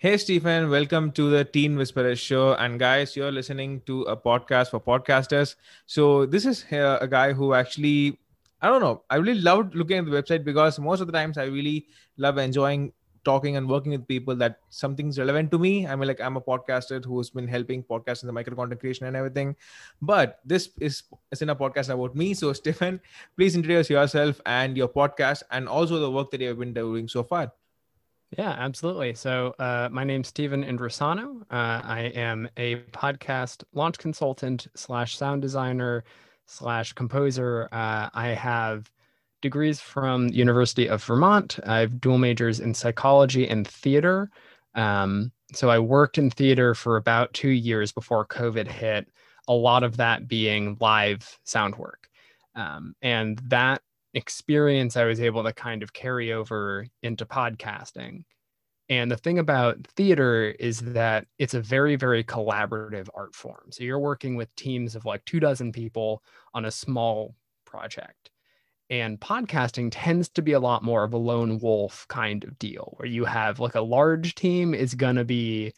Hey, Stephen, welcome to the Teen Whisperers show. And guys, you're listening to a podcast for podcasters. So, this is uh, a guy who actually, I don't know, I really loved looking at the website because most of the times I really love enjoying talking and working with people that something's relevant to me. I mean, like I'm a podcaster who's been helping podcasts in the micro content creation and everything. But this is is in a podcast about me. So, Stephen, please introduce yourself and your podcast and also the work that you've been doing so far. Yeah, absolutely. So, uh, my name's Stephen Indrasano. Uh, I am a podcast launch consultant slash sound designer slash composer. Uh, I have degrees from University of Vermont. I have dual majors in psychology and theater. Um, so, I worked in theater for about two years before COVID hit. A lot of that being live sound work, um, and that experience I was able to kind of carry over into podcasting. And the thing about theater is that it's a very, very collaborative art form. So you're working with teams of like two dozen people on a small project. And podcasting tends to be a lot more of a lone wolf kind of deal where you have like a large team is going to be,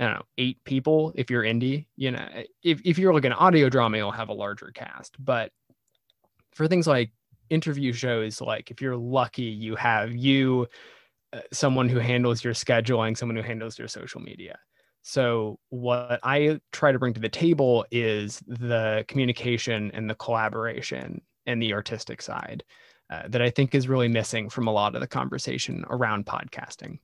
I don't know, eight people if you're indie. You know, if, if you're like an audio drama, you'll have a larger cast. But for things like interview shows like if you're lucky you have you uh, someone who handles your scheduling someone who handles your social media. So what i try to bring to the table is the communication and the collaboration and the artistic side uh, that i think is really missing from a lot of the conversation around podcasting.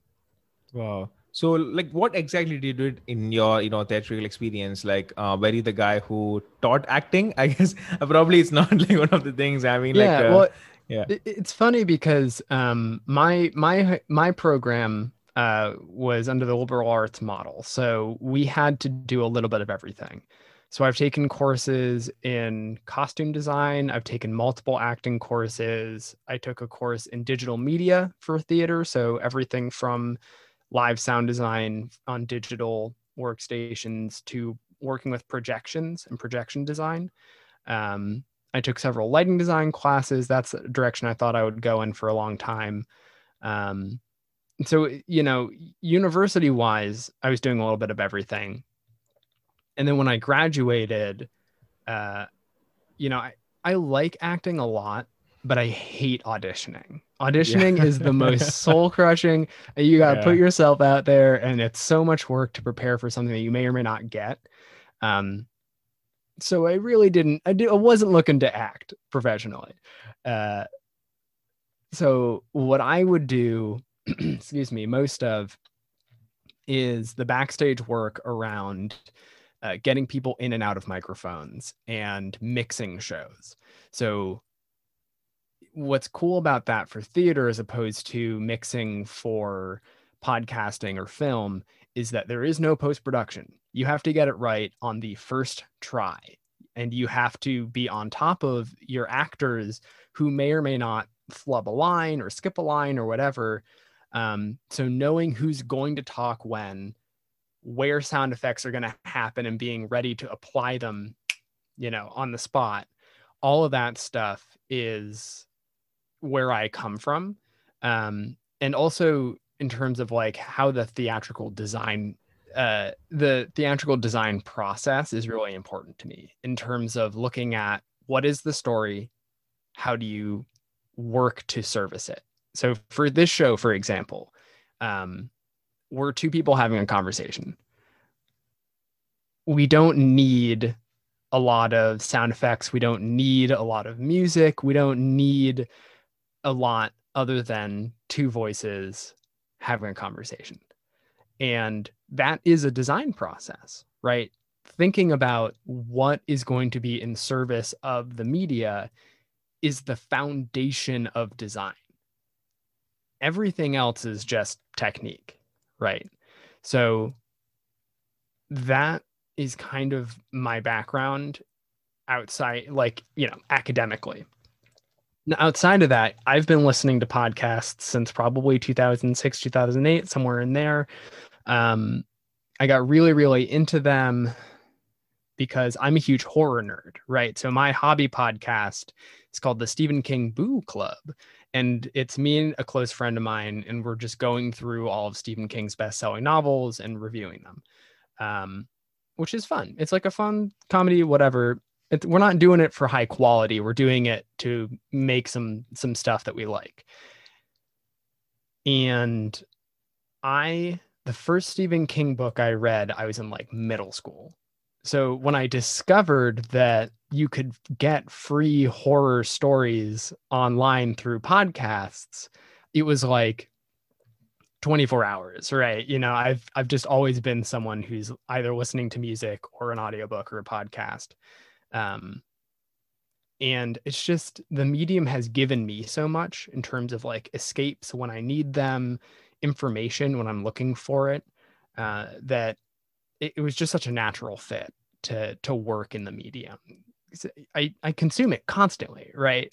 Wow so like what exactly did you do in your you know theatrical experience? Like uh, were you the guy who taught acting? I guess uh, probably it's not like one of the things i mean yeah, like uh, well yeah. it's funny because um my my my program uh was under the liberal arts model. So we had to do a little bit of everything. So i've taken courses in costume design. I've taken multiple acting courses. I took a course in digital media for theater. So everything from live sound design on digital workstations to working with projections and projection design. Um, I took several lighting design classes. That's a direction I thought I would go in for a long time. Um, so, you know, university wise, I was doing a little bit of everything. And then when I graduated, uh, you know, I, I like acting a lot, but I hate auditioning. Auditioning yeah. is the most soul crushing. You got to yeah. put yourself out there, and it's so much work to prepare for something that you may or may not get. Um, so I really didn't. I, did, I wasn't looking to act professionally. Uh, so what I would do, excuse me, most of is the backstage work around uh, getting people in and out of microphones and mixing shows. So what's cool about that for theater as opposed to mixing for podcasting or film is that there is no post production. You have to get it right on the first try. And you have to be on top of your actors who may or may not flub a line or skip a line or whatever. Um, so knowing who's going to talk when, where sound effects are going to happen, and being ready to apply them, you know, on the spot, all of that stuff is where I come from. Um, and also in terms of like how the theatrical design uh, the theatrical design process is really important to me in terms of looking at what is the story how do you work to service it? So for this show for example um, we're two people having a conversation. We don't need a lot of sound effects. We don't need a lot of music. We don't need a lot other than two voices having a conversation. And that is a design process, right? Thinking about what is going to be in service of the media is the foundation of design. Everything else is just technique, right? So that is kind of my background outside, like, you know, academically outside of that, I've been listening to podcasts since probably 2006, 2008, somewhere in there. Um, I got really, really into them because I'm a huge horror nerd, right? So my hobby podcast is called the Stephen King Boo Club. and it's me and a close friend of mine, and we're just going through all of Stephen King's best-selling novels and reviewing them, um, which is fun. It's like a fun comedy, whatever. It, we're not doing it for high quality. We're doing it to make some some stuff that we like. And I, the first Stephen King book I read, I was in like middle school. So when I discovered that you could get free horror stories online through podcasts, it was like 24 hours, right? You know, I've I've just always been someone who's either listening to music or an audiobook or a podcast. Um and it's just the medium has given me so much in terms of like escapes when I need them, information when I'm looking for it, uh, that it, it, was just such a natural fit to to work in the medium. I I consume it constantly, right?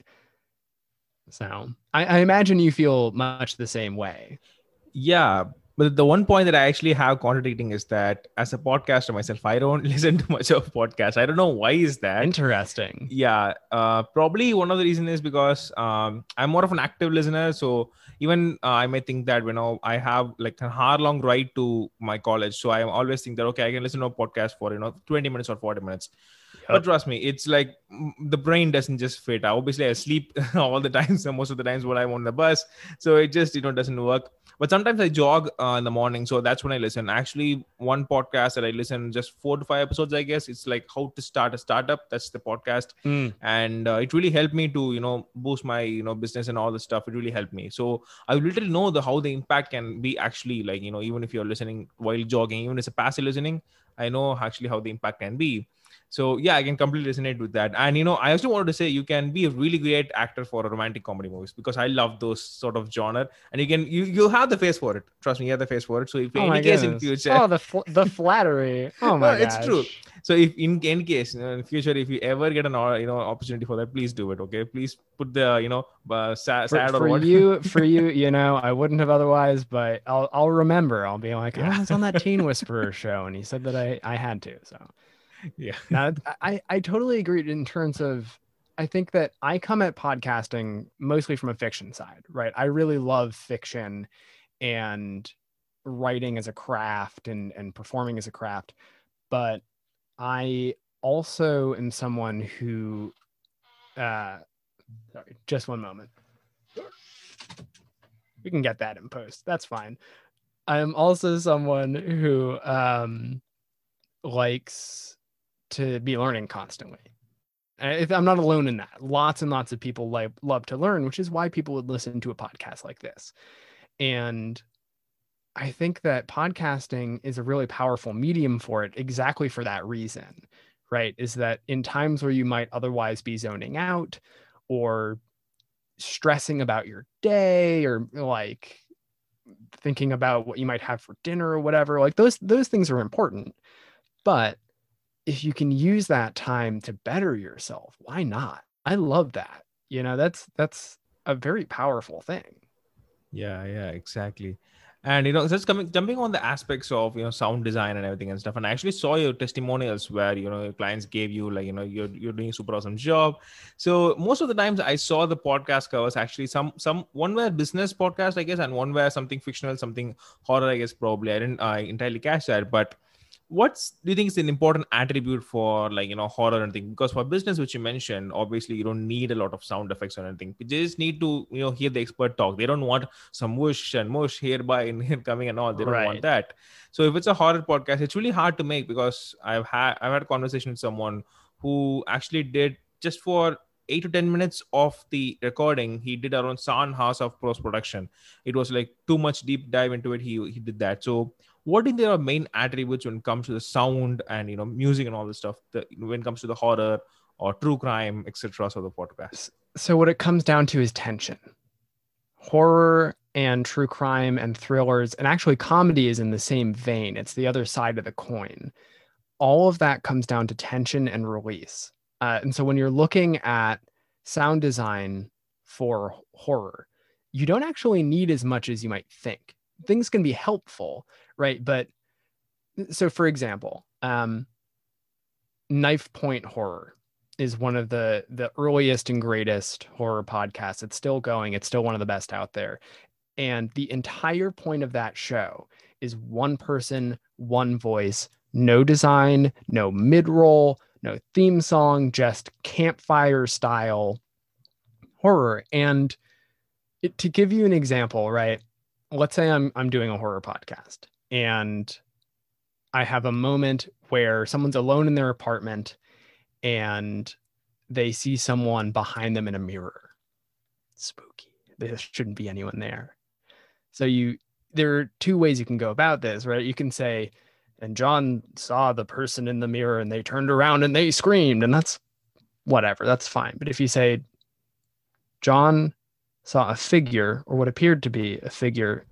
So I, I imagine you feel much the same way. Yeah, but the one point that I actually have contradicting is that as a podcaster myself, I don't listen to much of podcasts. I don't know why is that. Interesting. Yeah, uh, probably one of the reasons is because um, I'm more of an active listener. So even uh, I may think that you know I have like a hard long ride to my college, so I always think that okay, I can listen to a podcast for you know 20 minutes or 40 minutes. But trust me, it's like the brain doesn't just fit. Obviously, I sleep all the time, so most of the times when I'm on the bus, so it just you know doesn't work but sometimes I jog uh, in the morning, so that's when I listen. Actually, one podcast that I listen just four to five episodes, I guess. It's like how to start a startup. That's the podcast, mm. and uh, it really helped me to you know boost my you know business and all the stuff. It really helped me. So I literally know the how the impact can be actually like you know even if you're listening while jogging, even as a passive listening, I know actually how the impact can be so yeah i can completely resonate with that. And you know i also wanted to say you can be a really great actor for a romantic comedy movies because i love those sort of genre. And you can you you have the face for it. Trust me you have the face for it. So if oh any case in future oh the fl- the flattery. Oh my no, it's true. so if in any case you know, in future if you ever get an you know opportunity for that please do it okay? Please put the you know uh, sad, for, sad for you for you you know i wouldn't have otherwise but i'll i'll remember. I'll be like i was on that teen whisperer show and he said that i i had to so yeah. Now, I, I totally agree in terms of I think that I come at podcasting mostly from a fiction side, right? I really love fiction and writing as a craft and, and performing as a craft. But I also am someone who, uh, sorry, just one moment. We can get that in post. That's fine. I'm also someone who um, likes to be learning constantly. I'm not alone in that. Lots and lots of people like love to learn, which is why people would listen to a podcast like this. And I think that podcasting is a really powerful medium for it exactly for that reason, right? Is that in times where you might otherwise be zoning out or stressing about your day or like thinking about what you might have for dinner or whatever, like those those things are important. But if you can use that time to better yourself, why not? I love that. You know, that's that's a very powerful thing. Yeah, yeah, exactly. And you know, just coming jumping on the aspects of you know sound design and everything and stuff. And I actually saw your testimonials where you know your clients gave you like you know you're you're doing a super awesome job. So most of the times I saw the podcast covers actually some some one were business podcast I guess and one were something fictional, something horror I guess probably. I didn't I entirely catch that, but what's do you think is an important attribute for like you know horror and thing because for business which you mentioned obviously you don't need a lot of sound effects or anything. You just need to you know hear the expert talk. They don't want some whoosh and mush hereby and here coming and all. They don't right. want that. So if it's a horror podcast it's really hard to make because i've had i've had a conversation with someone who actually did just for eight to ten minutes of the recording he did around seven house of post production it was like too much deep dive into it. He he did that. So what are their main attributes when it comes to the sound and you know music and all this stuff the, when it comes to the horror or true crime etc so the podcast so what it comes down to is tension. Horror and true crime and thrillers and actually comedy is in the same vein. It's the other side of the coin. All of that comes down to tension and release. Uh, and so when you're looking at sound design for horror you don't actually need as much as you might think. Things can be helpful right? But so, for example, um, Knifepoint Horror. is one of the the earliest and greatest horror podcasts. It's still going. It's still one of the best out there. And the entire point of that show is one person, one voice, no design, no mid-roll, no theme song, just campfire style horror. And it, to give you an example, right? Let's say I'm I'm doing a horror podcast and I have a moment where someone's alone in their apartment and they see someone behind them in a mirror. Spooky. There shouldn't be anyone there. So you there are two ways you can go about this, right? You can say, and John saw the person in the mirror and they turned around and they screamed, and that's whatever, that's fine. But if you say, John saw a figure or what appeared to be a figure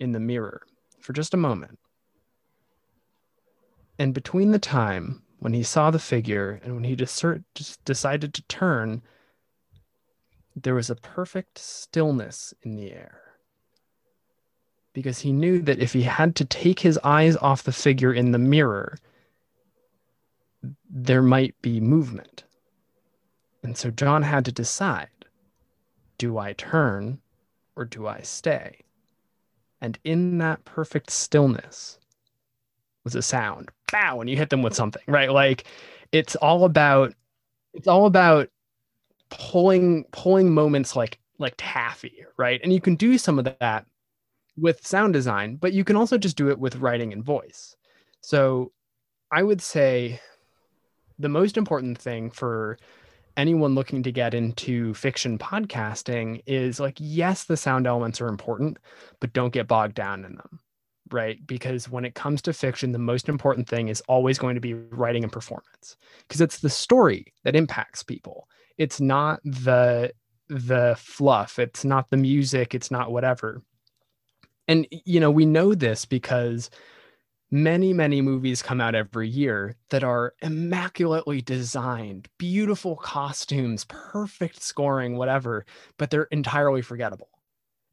in the mirror for just a moment. And between the time when he saw the figure and when he just decided to turn, there was a perfect stillness in the air. Because he knew that if he had to take his eyes off the figure in the mirror, there might be movement. And so John had to decide do I turn or do I stay? And in that perfect stillness was a sound. Bow, and you hit them with something, right? Like it's all about it's all about pulling pulling moments like like taffy, right? And you can do some of that with sound design, but you can also just do it with writing and voice. So I would say the most important thing for anyone looking to get into fiction podcasting is like, yes, the sound elements are important, but don't get bogged down in them. Right. Because when it comes to fiction, the most important thing is always going to be writing and performance because it's the story that impacts people. It's not the the fluff, it's not the music, it's not whatever. And you know, we know this because many, many movies come out every year that are immaculately designed, beautiful costumes, perfect scoring, whatever, but they're entirely forgettable.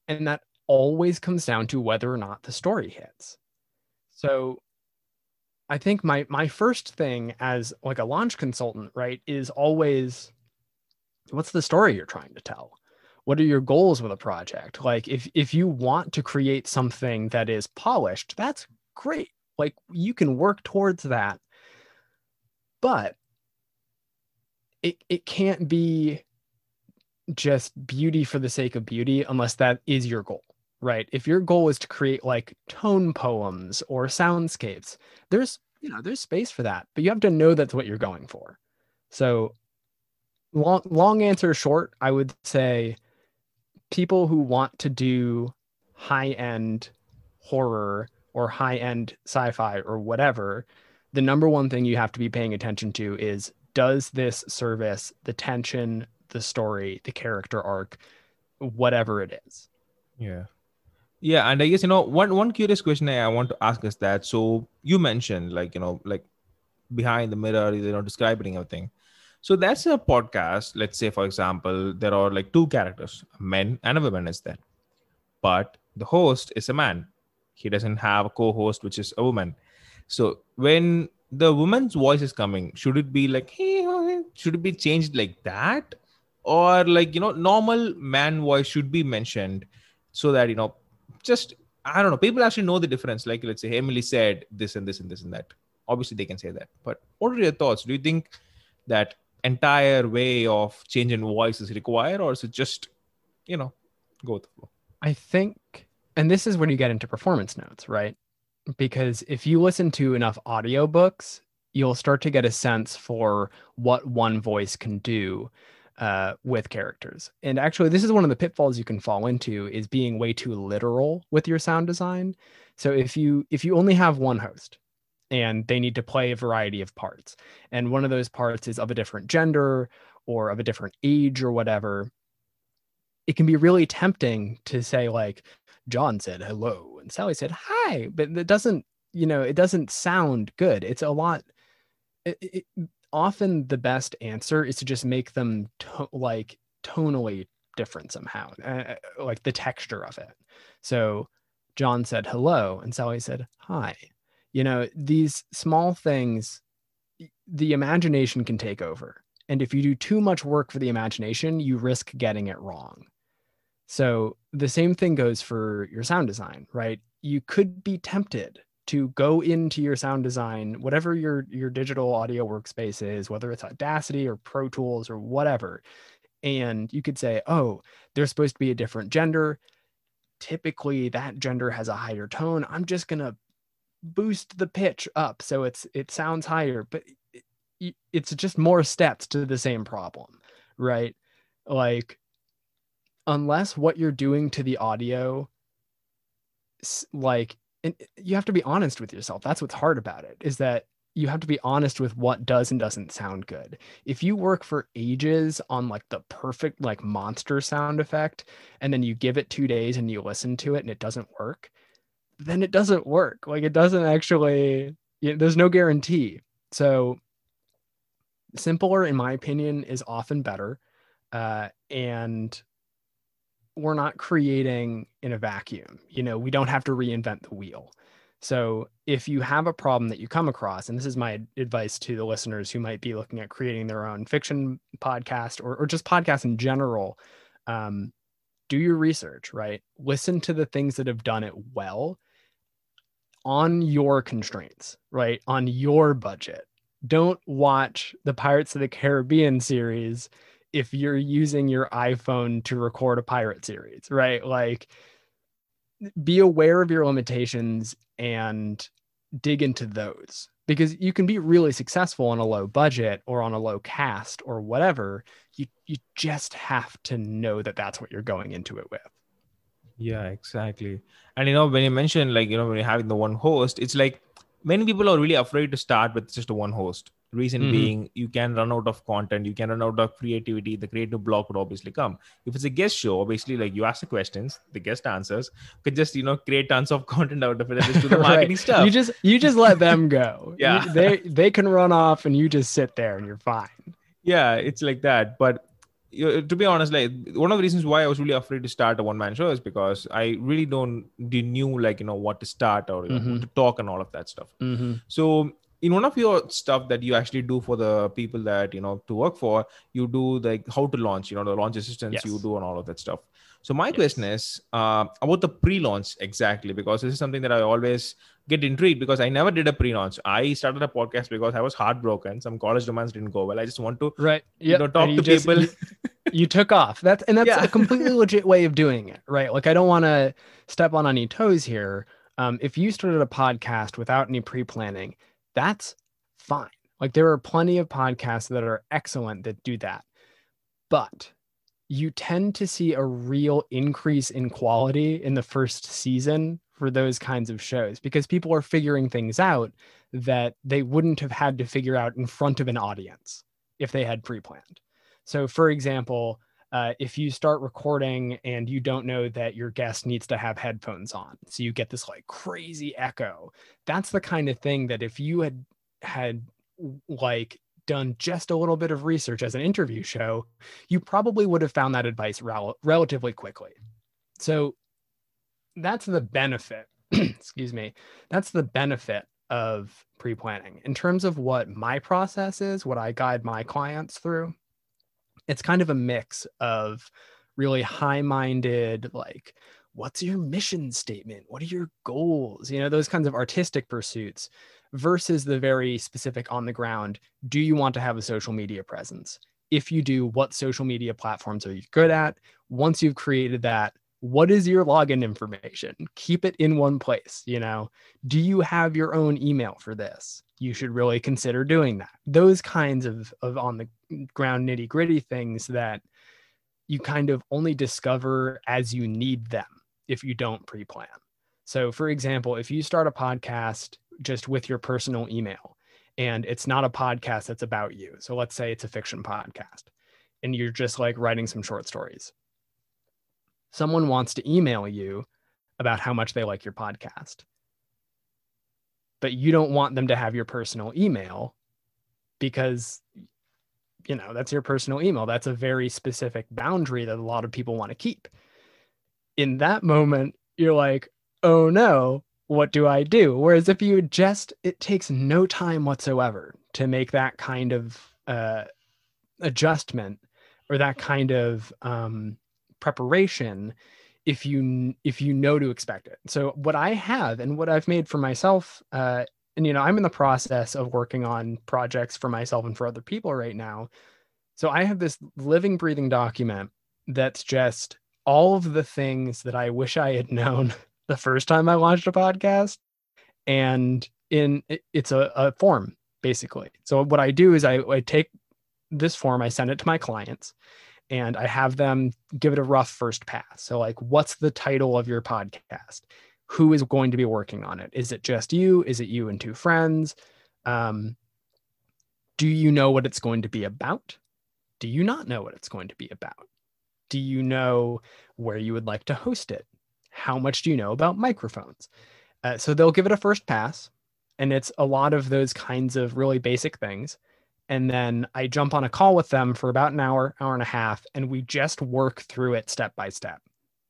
And that always comes down to whether or not the story hits. So I think my my first thing as like a launch consultant, right, is always what's the story you're trying to tell? What are your goals with a project? Like if if you want to create something that is polished, that's great like you can work towards that but it it can't be just beauty for the sake of beauty unless that is your goal right? If your goal is to create like tone poems or soundscapes there's you know there's space for that but you have to know that's what you're going for. So long long answer short i would say people who want to do high end horror or high end sci fi or whatever, the number one thing you have to be paying attention to is does this service the tension, the story, the character arc, whatever it is? Yeah. Yeah, and I guess you know one one curious question I want to ask is that so you mentioned like you know like behind the mirror you know describing everything. So that's a podcast. Let's say for example there are like two characters, a man and a woman is there, but the host is a man he doesn't have a co-host which is a woman. So when the woman's voice is coming should it be like hey should it be changed like that? Or like you know normal man voice should be mentioned so that you know just i don't know people actually know the difference. Like let's say emily said this and this and this and that. Obviously they can say that. But what are your thoughts? Do you think that entire way of changing voice is required or is it just you know go with the flow? I think and this is when you get into performance notes, right? Because if you listen to enough audiobooks, you'll start to get a sense for what one voice can do uh, with characters. And actually, this is one of the pitfalls you can fall into is being way too literal with your sound design. So if you if you only have one host and they need to play a variety of parts, and one of those parts is of a different gender or of a different age or whatever, it can be really tempting to say like John said hello and Sally said hi, but it doesn't, you know, it doesn't sound good. It's a lot. It, it, often the best answer is to just make them to, like tonally different somehow, uh, uh, like the texture of it. So John said hello and Sally said hi. You know, these small things, the imagination can take over And if you do too much work for the imagination, you risk getting it wrong. So the same thing goes for your sound design, right? You could be tempted to go into your sound design, whatever your your digital audio workspace is, whether it's Audacity or Pro Tools or whatever, and you could say, "Oh, there's supposed to be a different gender. Typically, that gender has a higher tone. I'm just gonna boost the pitch up so it's it sounds higher." But it's just more steps to the same problem, right? Like, unless what you're doing to the audio, like and you have to be honest with yourself. That's what's hard about it is that you have to be honest with what does and doesn't sound good. If you work for ages on like the perfect like monster sound effect and then you give it 2 days and you listen to it and it doesn't work, then it doesn't work. Like it doesn't actually you know, there's no guarantee. So simpler in my opinion is often better. Uh, and we're not creating in a vacuum. You know, we don't have to reinvent the wheel. So if you have a problem that you come across, and this is my advice to the listeners who might be looking at creating their own fiction podcast or, or just podcasts in general, um, do your research, right? Listen to the things that have done it well on your constraints, right? On your budget. Don't watch the Pirates of the Caribbean series if you're using your iPhone to record a pirate series, right? Like be aware of your limitations and dig into those because you can be really successful on a low budget or on a low cast or whatever. You you just have to know that that's what you're going into it with. Yeah, exactly. And you know, when you mentioned like you know when you're having the one host, it's like many people are really afraid to start with just one host reason mm-hmm. being you can run out of content you can run out of creativity the creative block would obviously come if it's a guest show obviously like you ask the questions the guest answers you could just you know create tons of content out of it and just do the marketing right. stuff you just you just let them go yeah you, they they can run off and you just sit there and you're fine yeah it's like that but to be honest, like one of the reasons why I was really afraid to start a one man show is because I really don't knew like you know what to start or mm-hmm. to talk and all of that stuff. Mm-hmm. So in one of your stuff that you actually do for the people that you know to work for, you do like how to launch, you know, the launch assistance yes. you do and all of that stuff. So my yes. question is uh, about the pre-launch exactly because this is something that I always get intrigued because I never did a pre-launch. I started a podcast because I was heartbroken. Some college romance didn't go well. I just want to right, yep. you know, talk to just, people. You, you, took off. That's and that's yeah. a completely legit way of doing it, right? Like I don't want to step on any toes here. Um, if you started a podcast without any pre-planning, that's fine. Like there are plenty of podcasts that are excellent that do that. But you tend to see a real increase in quality in the first season for those kinds of shows because people are figuring things out that they wouldn't have had to figure out in front of an audience if they had pre-planned. So for example, uh, if you start recording and you don't know that your guest needs to have headphones on, so you get this like crazy echo, that's the kind of thing that if you had had like done just a little bit of research as an interview show, you probably would have found that advice rel- relatively quickly. So that's the benefit. excuse me. That's the benefit of pre planning. In terms of what my process is, what I guide my clients through, it's kind of a mix of really high minded, like, what's your mission statement? What are your goals? You know, those kinds of artistic pursuits versus the very specific on the ground do you want to have a social media presence? If you do, what social media platforms are you good at? Once you've created that, what is your login information? Keep it in one place, you know. Do you have your own email for this? You should really consider doing that. Those kinds of, of on the ground nitty gritty things that you kind of only discover as you need them if you don't pre plan. So, for example, if you start a podcast just with your personal email and it's not a podcast that's about you. So let's say it's a fiction podcast and you're just like writing some short stories. Someone wants to email you about how much they like your podcast. But you don't want them to have your personal email because you know, that's your personal email. That's a very specific boundary that a lot of people want to keep. In that moment, you're like, "Oh no, what do I do? Whereas if you just, it takes no time whatsoever to make that kind of uh, adjustment or that kind of um, preparation if you if you know to expect it so what i have and what i've made for myself uh, and you know i'm in the process of working on projects for myself and for other people right now. So i have this living breathing document that's just all of the things that i wish i had known the first time i launched a podcast. And in it's a, a form basically. So what i do is I, I take this form i send it to my clients and i have them give it a rough first pass. So like what's the title of your podcast who is going to be working on it? Is it just you? Is it you and two friends? Um, do you know what it's going to be about? Do you not know what it's going to be about? Do you know where you would like to host it? How much do you know about microphones? Uh, so they'll give it a first pass and it's a lot of those kinds of really basic things. And then I jump on a call with them for about an hour, hour and a half, and we just work through it step by step.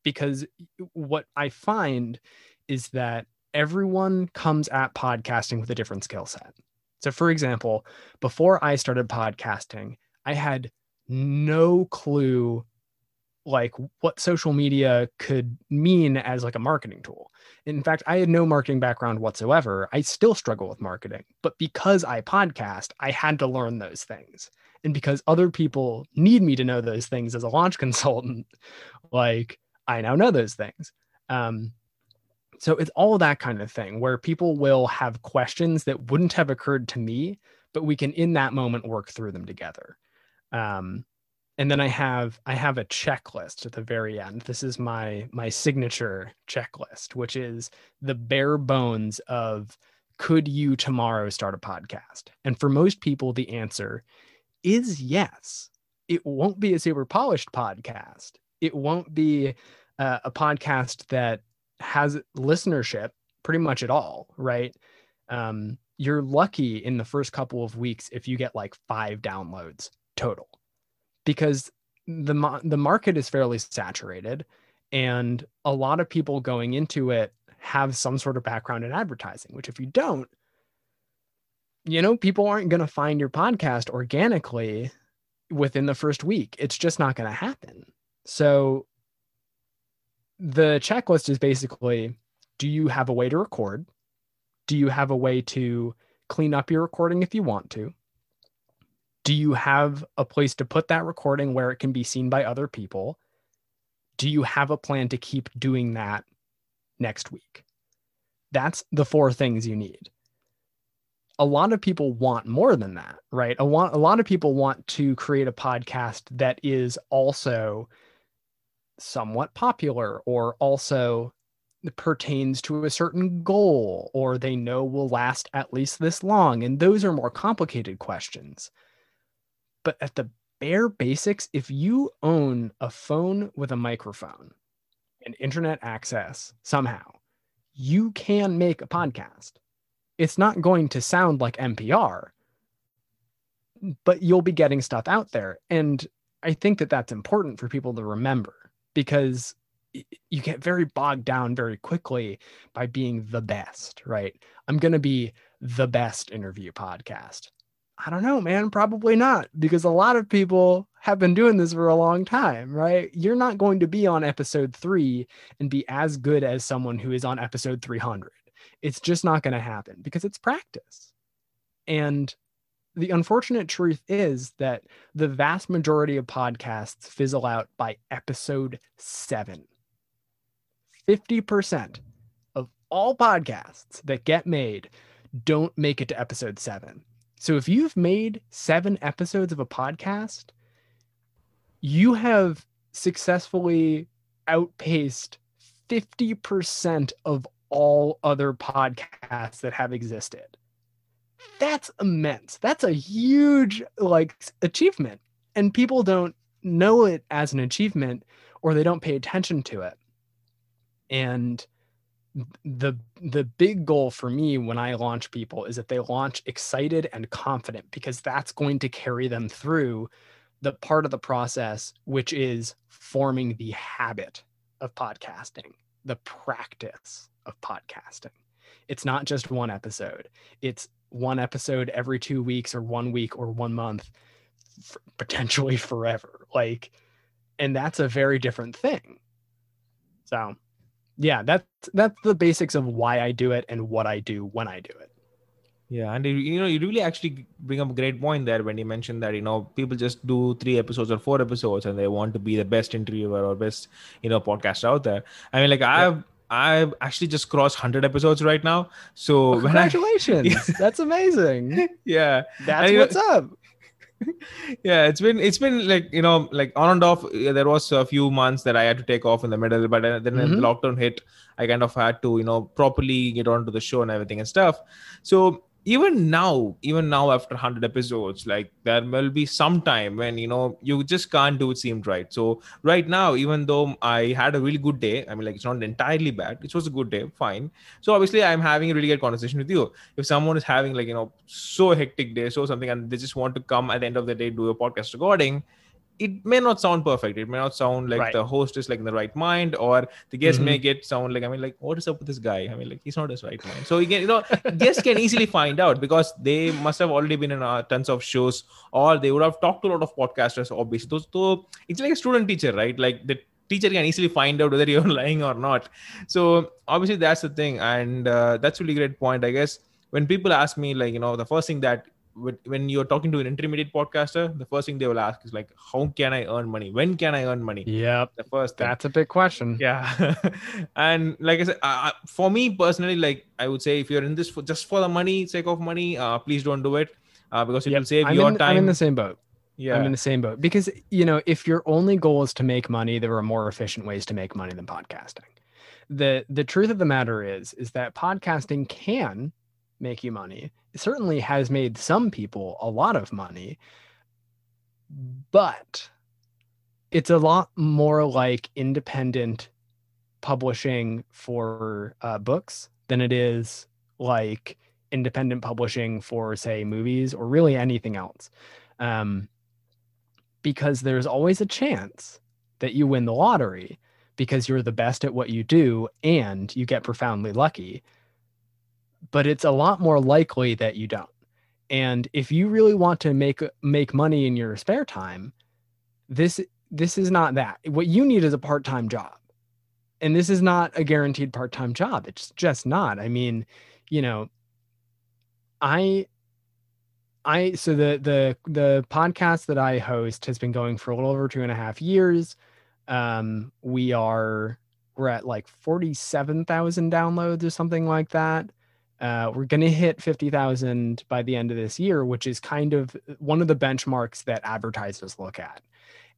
Because what I find is that everyone comes at podcasting with a different skill set. So, for example, before I started podcasting, I had no clue like what social media could mean as like a marketing tool. In fact, I had no marketing background whatsoever. I still struggle with marketing, but because I podcast, I had to learn those things. And because other people need me to know those things as a launch consultant, like I now know those things. Um, so it's all that kind of thing where people will have questions that wouldn't have occurred to me, but we can in that moment work through them together. Um, and then I have I have a checklist at the very end. This is my my signature checklist, which is the bare bones of could you tomorrow start a podcast? And for most people, the answer is yes. It won't be a super polished podcast. It won't be uh, a podcast that has listenership pretty much at all, right? Um, you're lucky in the first couple of weeks if you get like five downloads total, because the the market is fairly saturated, and a lot of people going into it have some sort of background in advertising. Which if you don't, you know, people aren't going to find your podcast organically within the first week. It's just not going to happen. So the checklist is basically do you have a way to record? Do you have a way to clean up your recording if you want to? Do you have a place to put that recording where it can be seen by other people? Do you have a plan to keep doing that next week? That's the four things you need. A lot of people want more than that, right? A lot, a lot of people want to create a podcast that is also somewhat popular or also pertains to a certain goal or they know will last at least this long. And those are more complicated questions. But at the bare basics, if you own a phone with a microphone and internet access somehow, you can make a podcast. It's not going to sound like NPR, but you'll be getting stuff out there. And I think that that's important for people to remember because you get very bogged down very quickly by being the best, right? I'm going to be the best interview podcast. I don't know, man, probably not because a lot of people have been doing this for a long time, right? You're not going to be on episode 3 and be as good as someone who is on episode 300. It's just not going to happen because it's practice. And the unfortunate truth is that the vast majority of podcasts fizzle out by episode seven. 50% of all podcasts that get made don't make it to episode seven. So if you've made seven episodes of a podcast, you have successfully outpaced 50% of all other podcasts that have existed that's immense. That's a huge like achievement. And people don't know it as an achievement or they don't pay attention to it. And the the big goal for me when I launch people is that they launch excited and confident because that's going to carry them through the part of the process which is forming the habit of podcasting, the practice of podcasting. It's not just one episode. It's one episode every two weeks or one week or one month f- potentially forever. Like, and that's a very different thing. So, yeah, that's that's the basics of why I do it and what I do when I do it. Yeah, and you- know, you really actually bring up a great point there when you mentioned that you know people just do three episodes or four episodes and they want to be the best interviewer or best you know podcaster out there. I mean, like I've I've actually just crossed hundred episodes right now. So Well, when I congratulations. That's amazing. yeah That's you- what's up. yeah it's been it's been like you know like on and off yeah, there was a few months that i had to take off in the middle but then Mhm. the lockdown hit i kind of had to you know properly get onto the show and everything and stuff so even now even now after 100 episodes like there will be some time when you know you just can't do it seemed right. So right now even though i had a really good day i mean like it's not entirely bad it was a good day fine. So obviously i'm having a really good conversation with you. If someone is having like you know so hectic day so something and they just want to come at the end of the day do a podcast recording it may not sound perfect. It may not sound like Right. the host is like in the right mind or the guest Mhm. may get sound like i mean like what is up with this guy? I mean like he's not his right mind. So you can you know guests can easily find out because they must have already been in uh, tons of shows or they would have talked to a lot of podcasters obviously. So, so it's like a student teacher right? Like the teacher can easily find out whether you're lying or not. So obviously that's the thing. And uh, that's really great point i guess. When people ask me like you know the first thing that when when you're talking to an intermediate podcaster the first thing they will ask is like how can i earn money when can i earn money Yep. the first thing That's a big question. yeah and like i said uh, for me personally like i would say if you're in this for just for the money sake of money uh, please don't do it uh, because it Yep. will save I'm your in, time I'm in the same boat. yeah I'm in the same boat because you know if your only goal is to make money, there are more efficient ways to make money than podcasting. the The truth of the matter is is that podcasting can make you money. It certainly has made some people a lot of money, but it's a lot more like independent publishing for uh, books than it is like independent publishing for say movies or really anything else um, because there's always a chance that you win the lottery because you're the best at what you do and you get profoundly lucky but it's a lot more likely that you don't. And if you really want to make make money in your spare time this this is not that. What you need is a part-time job. And this is not a guaranteed part-time job. It's just not. I mean you know i i so the the the podcast that i host has been going for a little over two and a half years. Um we are we're at like 47,000 downloads or something like that uh, we're going to hit 50,000 by the end of this year, which is kind of one of the benchmarks that advertisers look at.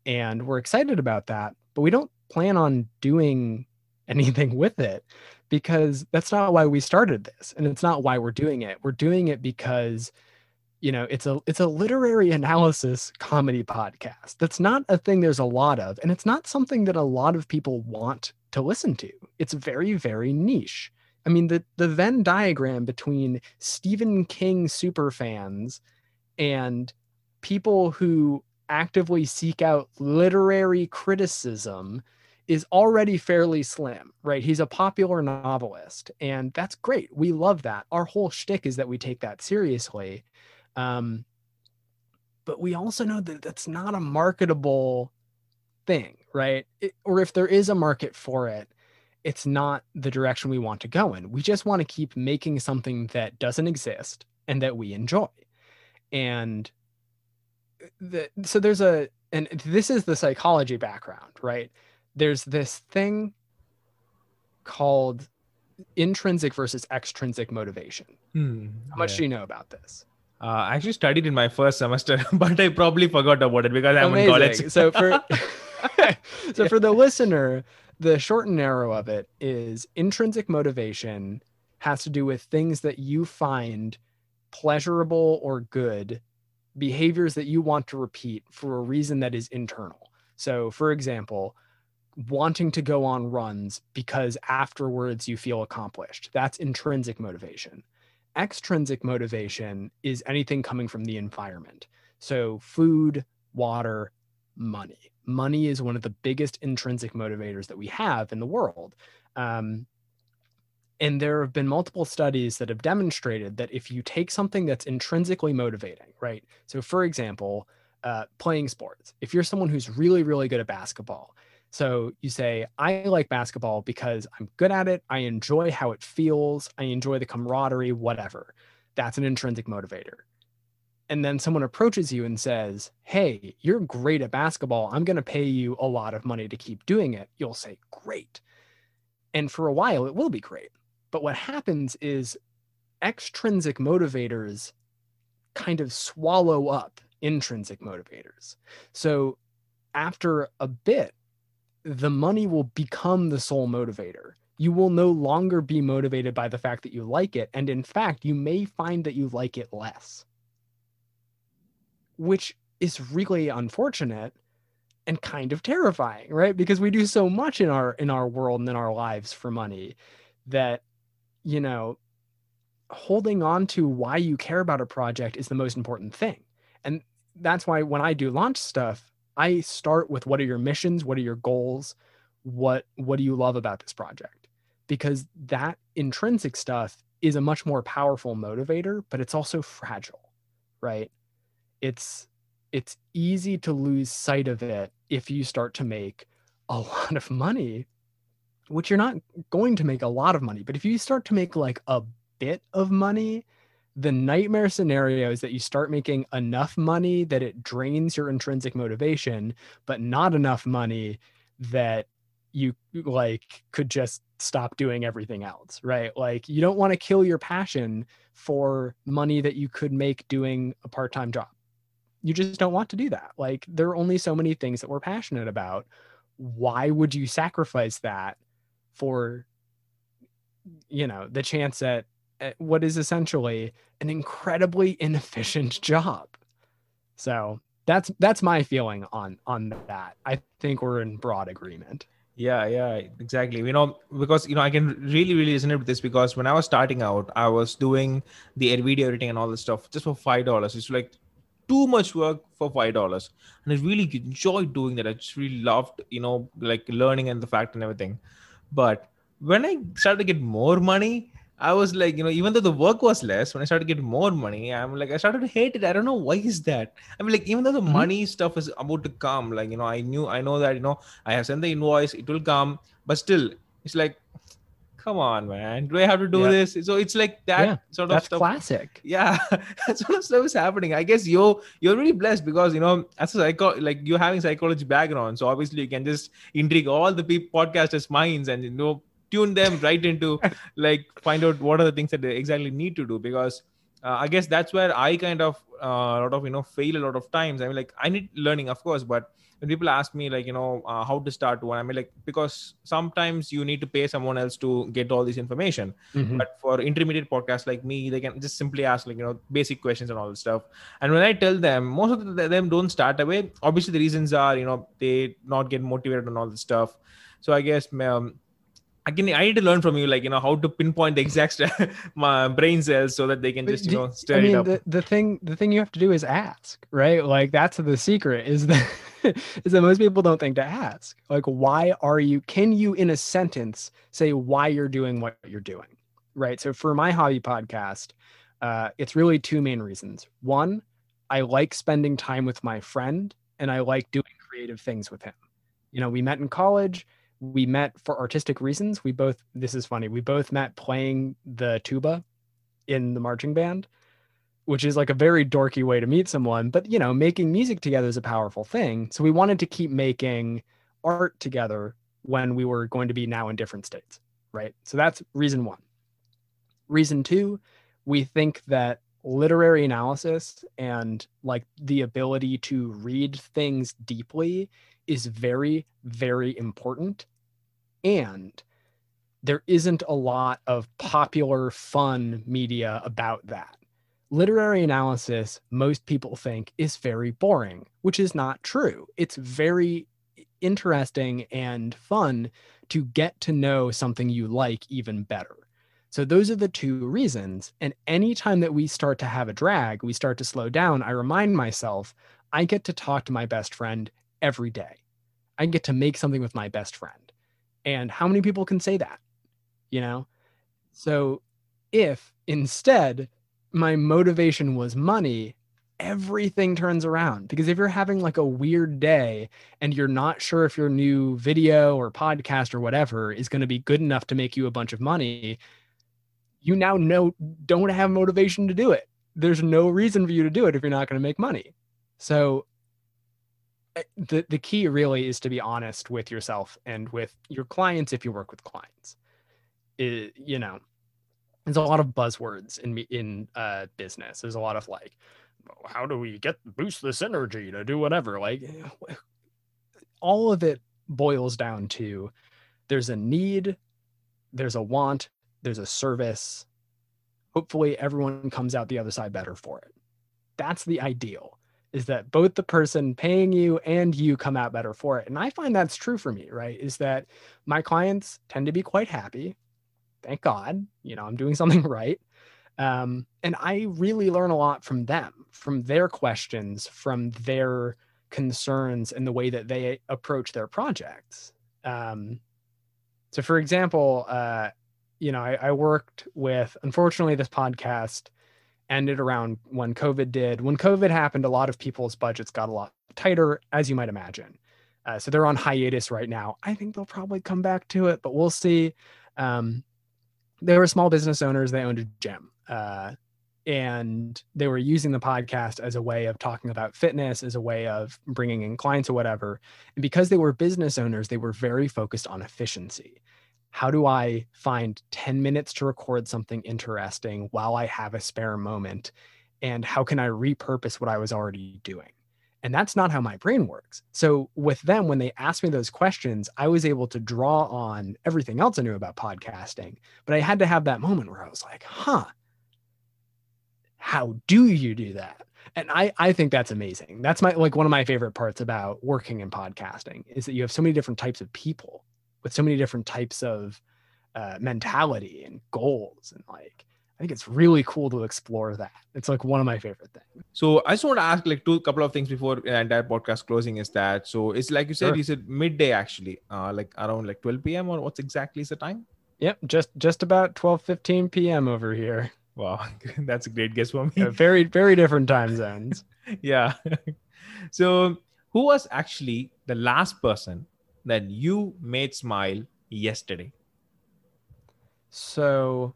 And we're excited about that, but we don't plan on doing anything with it because that's not why we started this and it's not why we're doing it. We're doing it because you know, it's a it's a literary analysis comedy podcast. That's not a thing there's a lot of and it's not something that a lot of people want to listen to. It's very very niche. I mean, the the Venn diagram between Stephen King super fans and people who actively seek out literary criticism is already fairly slim, right? He's a popular novelist, and that's great. We love that. Our whole shtick is that we take that seriously. Um, but we also know that that's not a marketable thing, right? It, or if there is a market for it, it's not the direction we want to go in. We just want to keep making something that doesn't exist and that we enjoy. And the, so there's a, and this is the psychology background, right? There's this thing called intrinsic versus extrinsic motivation. Hmm, How much yeah. do you know about this? uh, i actually studied in my first semester but i probably forgot about it because i'm in college so for so Yeah. for the listener, the short and narrow of it is intrinsic motivation has to do with things that you find pleasurable or good, behaviors that you want to repeat for a reason that is internal. So, for example, wanting to go on runs because afterwards you feel accomplished. That's intrinsic motivation. Extrinsic motivation is anything coming from the environment. So, food, water, money. Money is one of the biggest intrinsic motivators that we have in the world. Um, and there have been multiple studies that have demonstrated that if you take something that's intrinsically motivating, right? So, for example, uh, playing sports. If you're someone who's really, really good at basketball, so you say, I like basketball because I'm good at it. I enjoy how it feels. I enjoy the camaraderie, whatever. That's an intrinsic motivator. And then someone approaches you and says, Hey, you're great at basketball. I'm going to pay you a lot of money to keep doing it. You'll say, Great. And for a while, it will be great. But what happens is extrinsic motivators kind of swallow up intrinsic motivators. So after a bit, the money will become the sole motivator. You will no longer be motivated by the fact that you like it. And in fact, you may find that you like it less, which is really unfortunate and kind of terrifying, right? Because we do so much in our in our world and in our lives for money that you know holding on to why you care about a project is the most important thing. And that's why when I do launch stuff, I start with what are your missions, what are your goals, what what do you love about this project? Because that intrinsic stuff is a much more powerful motivator, but it's also fragile, right? It's it's easy to lose sight of it if you start to make a lot of money, which you're not going to make a lot of money, but if you start to make like a bit of money, the nightmare scenario is that you start making enough money that it drains your intrinsic motivation, but not enough money that you like could just stop doing everything else, right? Like you don't want to kill your passion for money that you could make doing a part-time job. You just don't want to do that. Like there are only so many things that we're passionate about. Why would you sacrifice that for you know, the chance at what is essentially an incredibly inefficient job. So that's that's my feeling on on that. I think we're in broad agreement. Yeah, yeah, exactly. You know, because you know, I can really, really resonate with this because when I was starting out, I was doing the video editing and all this stuff just for five dollars. It's like too much work for five dollars, and I really enjoyed doing that. I just really loved, you know, like learning and the fact and everything. But when I started to get more money, I was like, you know, even though the work was less, when I started to get more money, I'm like, I started to hate it. I don't know why is that. I mean, like, even though the mm-hmm. money stuff is about to come, like, you know, I knew, I know that, you know, I have sent the invoice, it will come, but still, it's like, come on, man, do I have to do yeah. this? So it's like that yeah, sort of that's stuff. classic. Yeah, that sort of stuff is happening. I guess you're you're really blessed because you know, as a psycho, like you're having psychology background, so obviously you can just intrigue all the people podcasters' minds and you know tune them right into like find out what are the things that they exactly need to do because uh, i guess that's where i kind of uh, a lot of you know fail a lot of times. I mean like i need learning of course but when people ask me like you know uh, how to start one i mean like because sometimes you need to pay someone else to get all this information. Mm-hmm. but for intermediate podcasts like me they can just simply ask like you know basic questions and all this stuff. And when i tell them most of them don't start away. Obviously the reasons are you know they not get motivated on all this stuff. So i guess um, I can I need to learn from you, like you know, how to pinpoint the exact my brain cells so that they can just you know stir I mean, it up. The, the thing the thing you have to do is ask, right? Like that's the secret is that is that most people don't think to ask. Like, why are you? Can you in a sentence say why you're doing what you're doing, right? So for my hobby podcast, uh, it's really two main reasons. One, I like spending time with my friend, and I like doing creative things with him. You know, we met in college we met for artistic reasons. We both, this is funny, we both met playing the tuba in the marching band, which is like a very dorky way to meet someone. But, you know, making music together is a powerful thing. So we wanted to keep making art together when we were going to be now in different states, right? So that's reason one. Reason two, we think that literary analysis and like the ability to read things deeply is very, very important. And there isn't a lot of popular, fun media about that. Literary analysis, most people think, is very boring, which is not true. It's very interesting and fun to get to know something you like even better. So, those are the two reasons. And anytime that we start to have a drag, we start to slow down, I remind myself I get to talk to my best friend every day. I get to make something with my best friend. And how many people can say that? You know? So if instead my motivation was money, everything turns around because if you're having like a weird day and you're not sure if your new video or podcast or whatever is going to be good enough to make you a bunch of money you now know don't have motivation to do it there's no reason for you to do it if you're not going to make money so the the key really is to be honest with yourself and with your clients if you work with clients. It, you know there's a lot of buzzwords in in uh, business. There's a lot of like how do we get boost this energy to do whatever? Like all of it boils down to there's a need there's a want there's a service. Hopefully everyone comes out the other side better for it. That's the ideal is that both the person paying you and you come out better for it. And i find that's true for me right? Is that my clients tend to be quite happy. Thank god you know i'm doing something right. Um, and I really learn a lot from them, from their questions, from their concerns, and the way that they approach their projects. Um, so, for example, uh, you know, I, I worked with, unfortunately, this podcast ended around when COVID did. When COVID happened, a lot of people's budgets got a lot tighter, as you might imagine. Uh, so they're on hiatus right now. I think they'll probably come back to it, but we'll see. Um, they were small business owners. They owned a gym uh, and they were using the podcast as a way of talking about fitness as a way of bringing in clients or whatever and because they were business owners they were very focused on efficiency how do i find 10 minutes to record something interesting while i have a spare moment? And how can i repurpose what i was already doing? And that's not how my brain works. So with them when they asked me those questions i was able to draw on everything else i knew about podcasting but i had to have that moment where i was like huh how do you do that? And i i think that's amazing. That's my like one of my favorite parts about working in podcasting is that you have so many different types of people with so many different types of uh, mentality and goals and like i think it's really cool to explore that it's like one of my favorite things so i just want to ask like two couple of things before the entire podcast closing is that so it's like you said sure. you said midday actually uh like around like 12 p.m or what's exactly is the time yep just just about 12 15 p.m over here Wow, that's a great guess for me. Yeah, very, very different time zones. yeah. so, who was actually the last person that you made smile yesterday? So,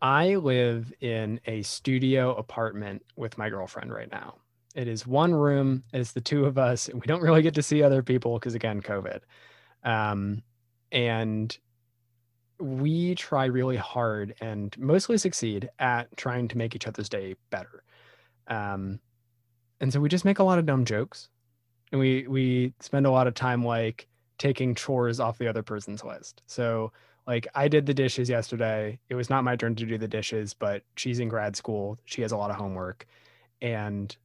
I live in a studio apartment with my girlfriend right now. It is one room. It's the two of us. We don't really get to see other people because, again, COVID. Um, and we try really hard and mostly succeed at trying to make each other's day better. Um, and so we just make a lot of dumb jokes and we we spend a lot of time like taking chores off the other person's list. So like I did the dishes yesterday. It was not my turn to do the dishes, but she's in grad school. She has a lot of homework and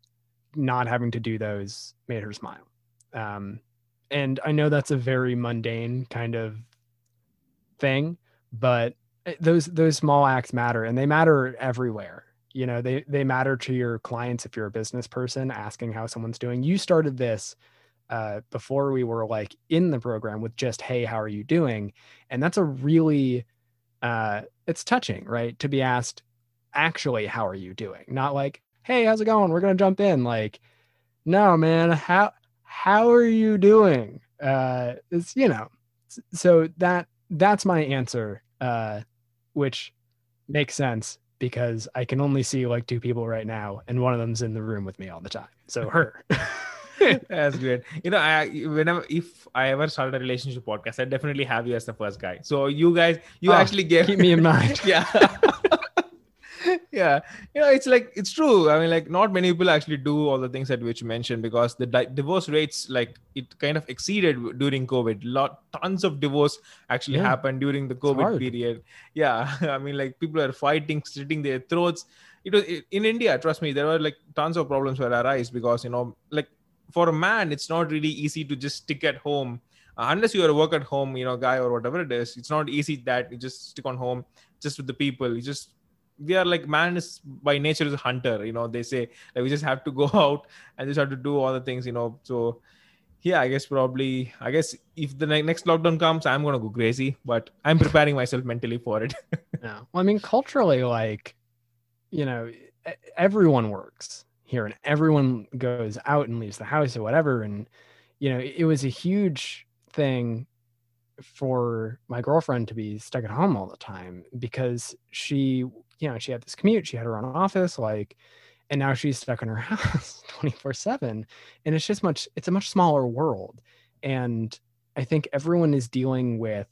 not having to do those made her smile. Um, and I know that's a very mundane kind of thing, but eh, those those small acts matter and they matter everywhere you know they they matter to your clients if you're a business person asking how someone's doing you started this uh, before we were like in the program with just hey how are you doing? And that's a really uh, it's touching right? To be asked actually how are you doing? Not like hey how's it going? We're gonna jump in. Like no man how how are you doing? Uh it's you know so that that's my answer uh, which makes sense because I can only see like two people right now, and one of them's in the room with me all the time. So her. That's great. You know, I whenever if I ever started a relationship podcast, I definitely have you as the first guy. So you guys, you oh, actually gave keep me in mind. yeah yeah you know it's like it's true i mean like not many people actually do all the things that which you mentioned because the di- divorce rates like it kind of exceeded during covid lot tons of divorce actually yeah. happened during the covid period yeah i mean like people are fighting slitting their throats it was in india trust me there were like tons of problems were arise because you know like for a man it's not really easy to just stick at home. Uh, unless you are a work at home you know guy or whatever it is it's not easy that you just stick on home just with the people. You just we are like man is by nature is a hunter you know they say like we just have to go out and just have to do all the things you know. So yeah i guess probably i guess if the next lockdown comes i'm gonna go crazy but i'm preparing myself mentally for it. Yeah. Well i mean culturally like you know everyone works here and everyone goes out and leaves the house or whatever. And you know it was a huge thing for my girlfriend to be stuck at home all the time because she you know she had this commute she had her own office like and now she's stuck in her house 24 7 and it's just much it's a much smaller world. And i think everyone is dealing with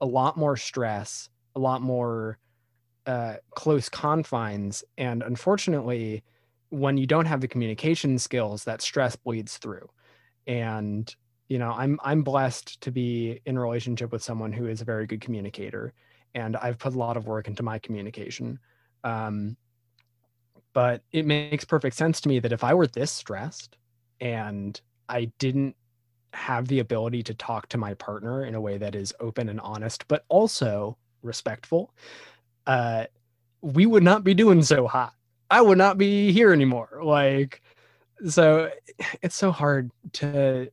a lot more stress a lot more uh, close confines. And unfortunately when you don't have the communication skills that stress bleeds through. And you know i'm i'm blessed to be in a relationship with someone who is a very good communicator and i've put a lot of work into my communication. Um, but it makes perfect sense to me that if i were this stressed and i didn't have the ability to talk to my partner in a way that is open and honest but also respectful uh, we would not be doing so hot i would not be here anymore like so it's so hard to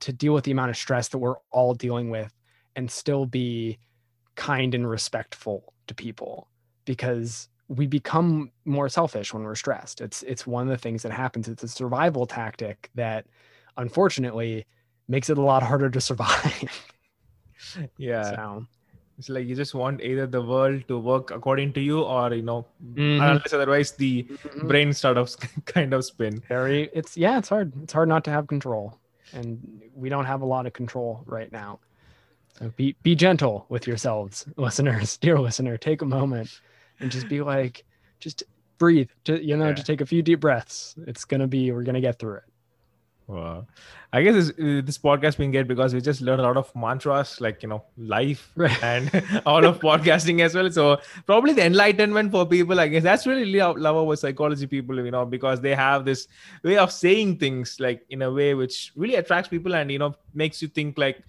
to deal with the amount of stress that we're all dealing with and still be kind and respectful to people because we become more selfish when we're stressed. It's it's one of the things that happens. It's a survival tactic that unfortunately makes it a lot harder to survive. yeah. So it's like you just want either the world to work according to you or you know mm-hmm. unless otherwise the mm-hmm. brain start of kind of spin. Very it's yeah, it's hard. It's hard not to have control and we don't have a lot of control right now. So be be gentle with yourselves, listeners, dear listener. Take a moment and just be like, just breathe. To, you know, yeah. to take a few deep breaths. It's gonna be. We're gonna get through it. Wow. I guess this, uh, this podcast being good because we just learned a lot of mantras like, you know, life right. and all of podcasting as well. So probably the enlightenment for people, I guess that's really love, love about psychology people, you know, because they have this way of saying things like in a way which really attracts people and, you know, makes you think like,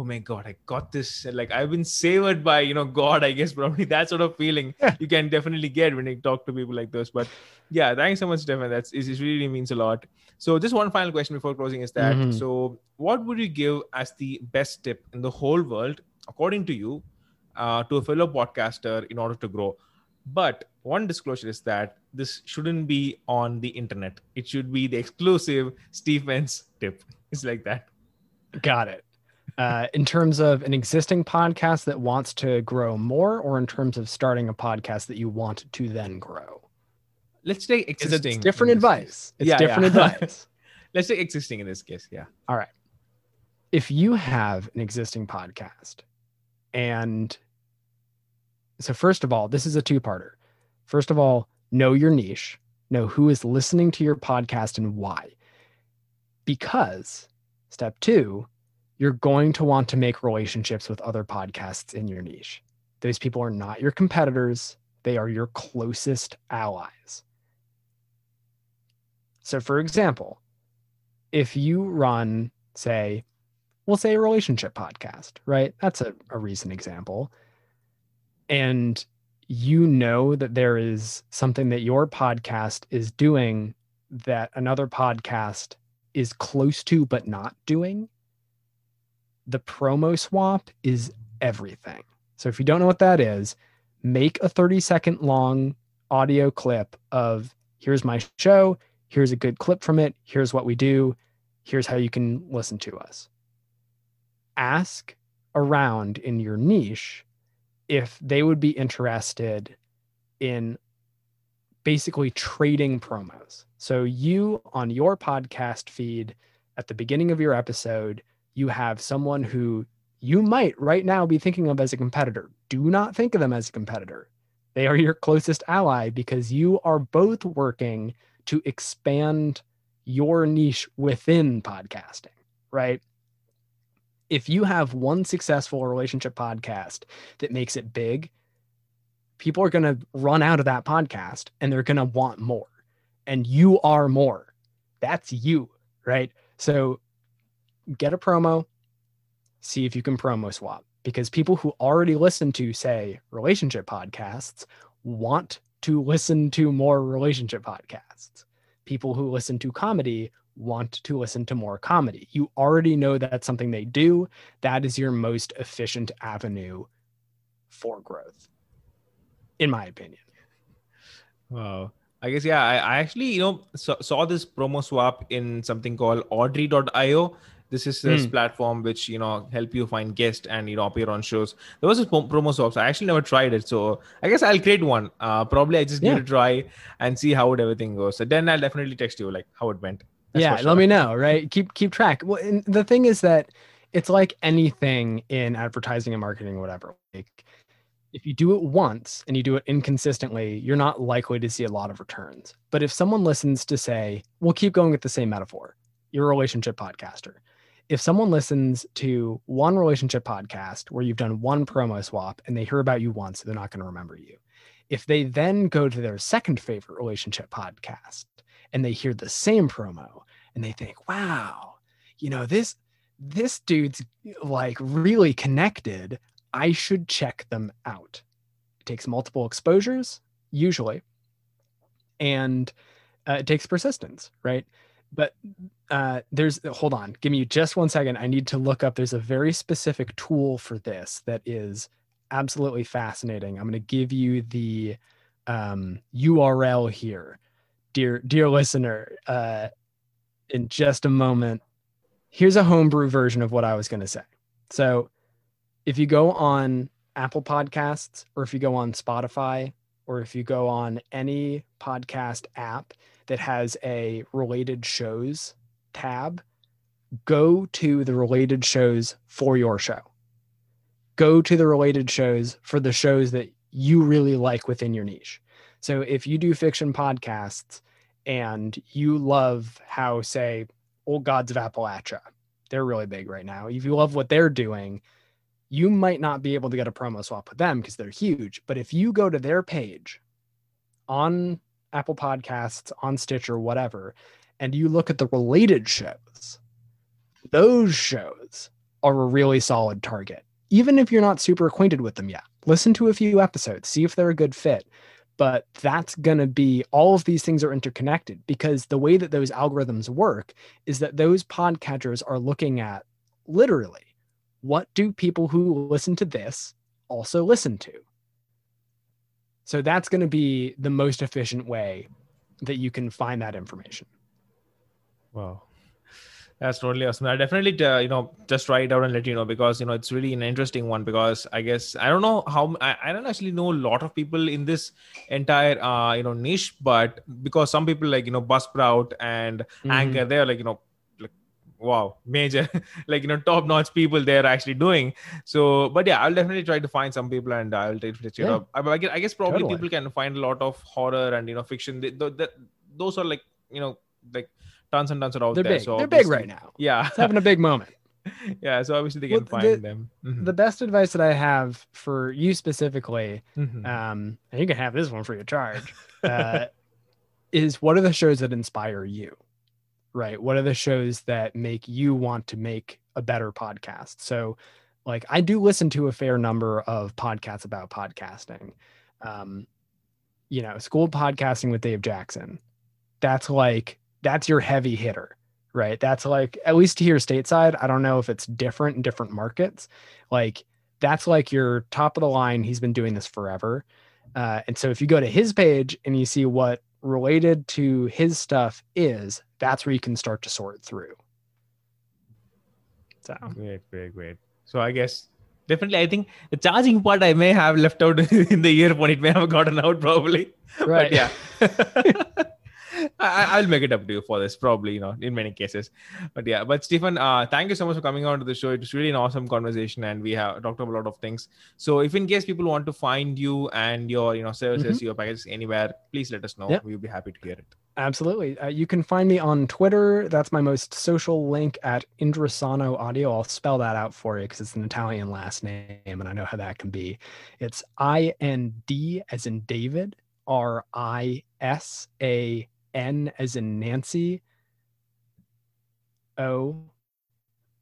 oh my god i got this like i've been savored by you know god i guess probably that sort of feeling you can definitely get when you talk to people like this but yeah thanks so much stefan that's it really means a lot so just one final question before closing is that mm-hmm. so what would you give as the best tip in the whole world according to you uh, to a fellow podcaster in order to grow? But one disclosure is that this shouldn't be on the internet. It should be the exclusive stephens tip. It's like that. Got it. Uh, in terms of an existing podcast that wants to grow more, or in terms of starting a podcast that you want to then grow? Let's say existing. It's different advice. It's yeah, different yeah. advice. Let's say existing in this case. Yeah. All right. If you have an existing podcast, and so first of all, this is a two parter. First of all, know your niche, know who is listening to your podcast and why. Because step two, you're going to want to make relationships with other podcasts in your niche. Those people are not your competitors, they are your closest allies. So, for example, if you run, say, we'll say a relationship podcast, right? That's a, a recent example. And you know that there is something that your podcast is doing that another podcast is close to but not doing the promo swap is everything. So if you don't know what that is, make a 30 second long audio clip of here's my show, here's a good clip from it, here's what we do, here's how you can listen to us. Ask around in your niche if they would be interested in basically trading promos. So you on your podcast feed at the beginning of your episode, you have someone who you might right now be thinking of as a competitor. Do not think of them as a competitor. They are your closest ally because you are both working to expand your niche within podcasting, right? If you have one successful relationship podcast that makes it big, people are going to run out of that podcast and they're going to want more. And you are more. That's you, right? So get a promo, see if you can promo swap because people who already listen to, say, relationship podcasts want to listen to more relationship podcasts. People who listen to comedy want to listen to more comedy. You already know that's something they do. That is your most efficient avenue for growth, in my opinion. Wow. I guess yeah. I, I actually you know saw, saw this promo swap in something called Audrey.io. This is this Hmm. platform which you know help you find guests and you know appear on shows. There was a promo swaps. I actually never tried it, so I guess I'll create one. Uh, probably I just Yeah. it a try and see how it everything goes. So then I'll definitely text you like how it went. That's yeah, let me know, right? Keep keep track. Well, and the thing is that it's like anything in advertising and marketing whatever. Like if you do it once and you do it inconsistently, you're not likely to see a lot of returns. But if someone listens to say, we'll keep going with the same metaphor, you're a relationship podcaster. If someone listens to one relationship podcast where you've done one promo swap and they hear about you once, they're not going to remember you. If they then go to their second favorite relationship podcast and they hear the same promo and they think, wow, you know, this this dude's like really connected. I should check them out. It takes multiple exposures, usually, and uh, it takes persistence, right? But uh, there's, hold on, give me just one second. I need to look up. There's a very specific tool for this that is absolutely fascinating. I'm going to give you the um, URL here, dear dear listener. Uh, in just a moment, here's a homebrew version of what I was going to say. So, if you go on Apple Podcasts, or if you go on Spotify, or if you go on any podcast app that has a related shows tab, go to the related shows for your show. Go to the related shows for the shows that you really like within your niche. So if you do fiction podcasts and you love how, say, Old Gods of Appalachia, they're really big right now. If you love what they're doing, you might not be able to get a promo swap with them because they're huge. But if you go to their page on Apple Podcasts, on Stitcher, whatever, and you look at the related shows, those shows are a really solid target. Even if you're not super acquainted with them yet, listen to a few episodes, see if they're a good fit. But that's going to be all of these things are interconnected because the way that those algorithms work is that those podcatchers are looking at literally what do people who listen to this also listen to? So that's going to be the most efficient way that you can find that information. Wow. That's totally awesome. I definitely, uh, you know, just try it out and let you know because you know it's really an interesting one. Because I guess I don't know how I, I don't actually know a lot of people in this entire uh, you know niche, but because some people like you know Buzzsprout and Mm-hmm. Anchor, they're like you know like wow major like you know top notch people they're actually doing. So, but yeah, I'll definitely try to find some people and I'll take it Yeah. up. I, I guess, I guess probably Totally. people can find a lot of horror and you know fiction. They, th- th- those are like you know like tons and tons are out They're there. big. So They're big right now. Yeah, It's having a big moment. yeah. So obviously they Well, can find the- them. Mhm. The best advice that I have for you specifically, Mhm. um, and you can have this one for your charge, uh, is what are the shows that inspire you? Right? What are the shows that make you want to make a better podcast? So, like, I do listen to a fair number of podcasts about podcasting. Um, you know, School Podcasting with Dave Jackson. That's like that's your heavy hitter, right? That's like at least here stateside. I don't know if it's different in different markets. Like that's like your top of the line. He's been doing this forever. Uh, and so if you go to his page and you see what related to his stuff is, that's where you can start to sort through. So Great, great, great. So I guess definitely, I think the charging part I may have left out in the earphone. It may have gotten out probably. right, But yeah. I, I'll make it up to you for this, probably, you know, in many cases. But yeah, but Stephen, uh, thank you so much for coming on to the show. It was really an awesome conversation, and we have talked about a lot of things. So, if in case people want to find you and your, you know, services, your packages anywhere, please let us know. Yeah. We'll be happy to hear it. Absolutely. Uh, you can find me on Twitter. That's my most social link at Indrisano Audio. I'll spell that out for you because it's an Italian last name and I know how that can be. It's I N D as in David, R I S A N as in Nancy, O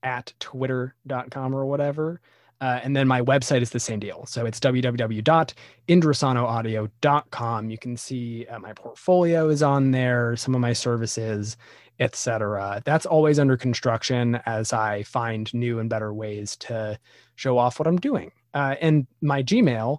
at twitter.com or whatever. Uh, and then my website is the same deal. So it's www.indrisanoaudio.com. You can see uh, my portfolio is on there, some of my services, etc. That's always under construction as I find new and better ways to show off what I'm doing. Uh, and my Gmail,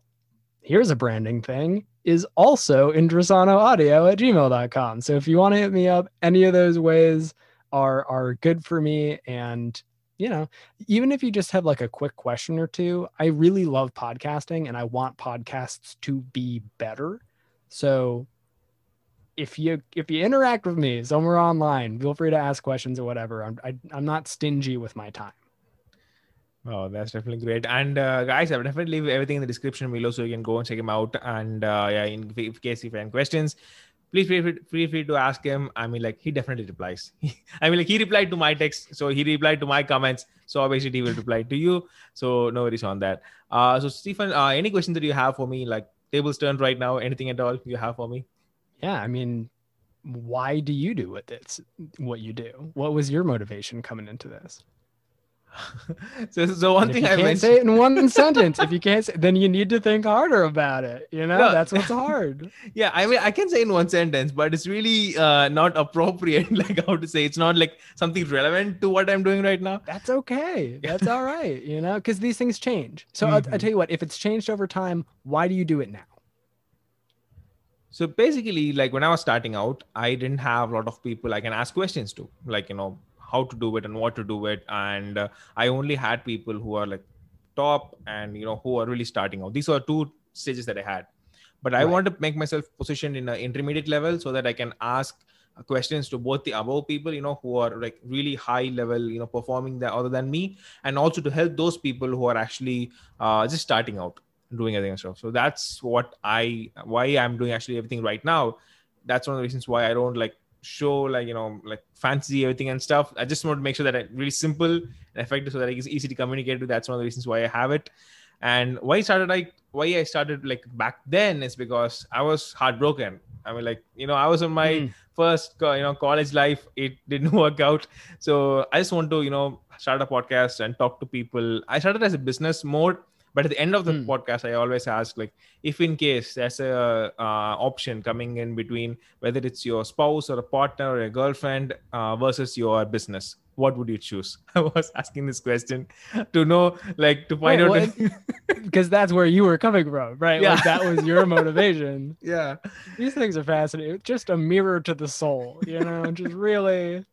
here's a branding thing, is also audio at gmail.com. So if you want to hit me up, any of those ways are are good for me. And you know, even if you just have like a quick question or two, I really love podcasting and I want podcasts to be better. So if you if you interact with me somewhere online, feel free to ask questions or whatever. I'm I, am i am not stingy with my time. Oh, that's definitely great. And uh, guys, I'll definitely leave everything in the description below so you can go and check him out. And uh, yeah, in, in case if you have any questions, please feel free, feel free to ask him. I mean, like he definitely replies. I mean, like he replied to my text, so he replied to my comments. So obviously he will reply to you. So no worries on that. Uh, so Stephen, uh, any questions that you have for me, like tables turned right now, anything at all you have for me? Yeah, I mean, why do you do what this, what you do? What was your motivation coming into this? so, so one thing I can't say it in one sentence. If you can't, say, then you need to think harder about it. You know, no. that's what's hard. yeah, I mean, I can say in one sentence, but it's really uh, not appropriate. Like how to say, it's not like something relevant to what I'm doing right now. That's okay. That's all right. You know, because these things change. So mm-hmm. I'll, I'll tell you what. If it's changed over time, why do you do it now? So basically, like when I was starting out, I didn't have a lot of people I can ask questions to. Like you know, how to do it and what to do it. And uh, i only had people who are like top and you know who are really starting out. These are two stages that i had. But i right. want to make myself positioned in an intermediate level so that i can ask questions to both the above people you know who are like really high level you know performing that other than me and also to help those people who are actually uh, just starting out doing everything and stuff so that's what i why i'm doing actually everything right now. That's one of the reasons why i don't like show like you know like fancy everything and stuff. I just want to make sure that it's really simple and effective so that it's easy to communicate with. That's one of the reasons why i have it. And why I started like why i started like back then is because i was heartbroken. I mean like you know i was in my mm. first you know college life. It didn't work out. So i just want to you know start a podcast and talk to people. I started as a business mode but at the end of the mm. podcast i always ask like if in case there's a uh, option coming in between whether it's your spouse or a partner or a girlfriend uh, versus your business what would you choose? I was asking this question to know like to find Wait, out because that's where you were coming from right? Yeah. like that was your motivation. Yeah. These things are fascinating. Just a mirror to the soul you know just really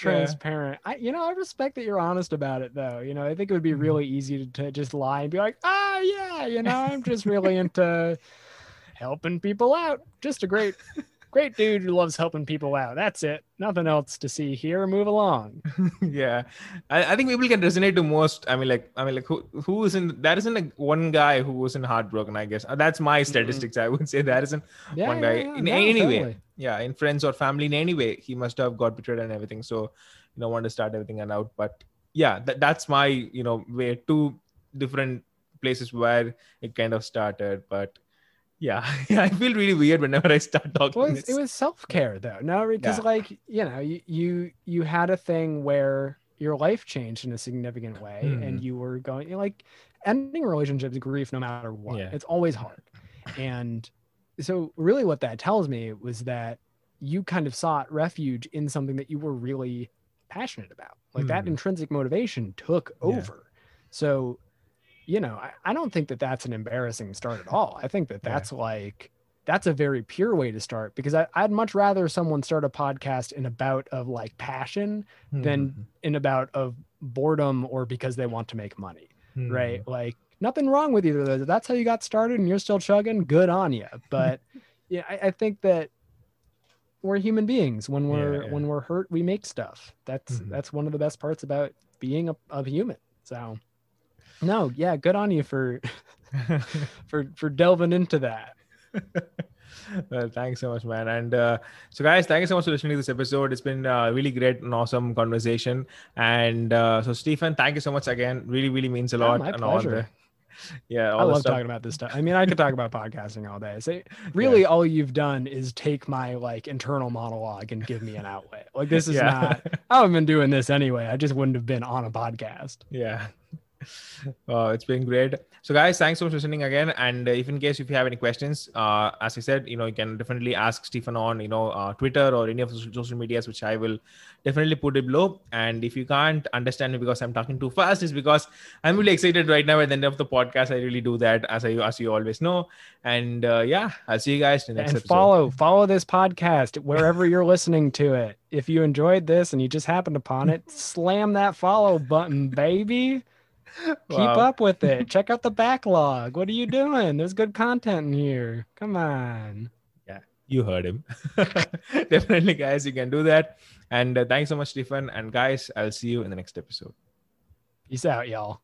transparent. Yeah. I, you know, I respect that you're honest about it, though. You know, I think it would be mm-hmm. really easy to, to just lie and be like, "Ah, oh, yeah, you know, I'm just really into helping people out. Just a great, great dude who loves helping people out. That's it. Nothing else to see here. Move along. yeah, I, I, think people can resonate to most. I mean, like, I mean, like, who who is in? That isn't like one guy who wasn't heartbroken. I guess uh, that's my statistics. Mm-hmm. I would say that isn't yeah, one guy yeah. in no, any totally. way. Yeah, in friends or family in any way, he must have got betrayed and everything. So, you know, want to start everything and out. But yeah, that, that's my you know way. Two different places where it kind of started, but yeah, Yeah, I feel really weird whenever I start talking. Well, it was self care though, no, because yeah. like you know, you, you you had a thing where your life changed in a significant way, mm. and you were going you know, like ending relationships, grief, no matter what. Yeah. It's always hard, and so really, what that tells me was that you kind of sought refuge in something that you were really passionate about. Like mm. that intrinsic motivation took over. Yeah. So you know, I, I, don't think that that's an embarrassing start at all. I think that that's yeah. like that's a very pure way to start because I, would much rather someone start a podcast in a bout of like passion mm-hmm. than in a bout of boredom or because they want to make money, mm-hmm. right? Like nothing wrong with either of those. If that's how you got started and you're still chugging, good on you. But yeah, I, I, think that we're human beings. When we're yeah, yeah. when we're hurt, we make stuff. That's mm-hmm. that's one of the best parts about being a, a human. So no, yeah, good on you for for for delving into that. well, thanks so much, man. And uh, so, guys, thank you so much for listening to this episode. It's been uh, really great and awesome conversation. And uh, so, Stephen, thank you so much again. Really, really means a lot. my pleasure. yeah, I love stuff. talking about this stuff. I mean, I could talk about podcasting all day. So, really, yeah. all you've done is take my like internal monologue and give me an outlet. Like, this is yeah. not. I have been doing this anyway. I just wouldn't have been on a podcast. Yeah. uh, it's been great. So, guys, thanks so much for listening again. And uh, if in case if you have any questions, uh, as I said, you know, you can definitely ask Stephen on, you know, uh, Twitter or any of the social medias, which I will definitely put it below. And if you can't understand me because I'm talking too fast, is because I'm really excited right now at the end of the podcast. I really do that, as I as you always know. And uh, yeah, I'll see you guys in the next and episode. follow follow this podcast wherever you're listening to it. If you enjoyed this and you just happened upon it, slam that follow button, baby. Keep Wow. up with it. Check out the backlog. What are you doing? There's good content in here. Come on. Yeah, you heard him. definitely, guys, you can do that. And uh, thanks so much, Stephen. And guys, I'll see you in the next episode. Peace out, y'all.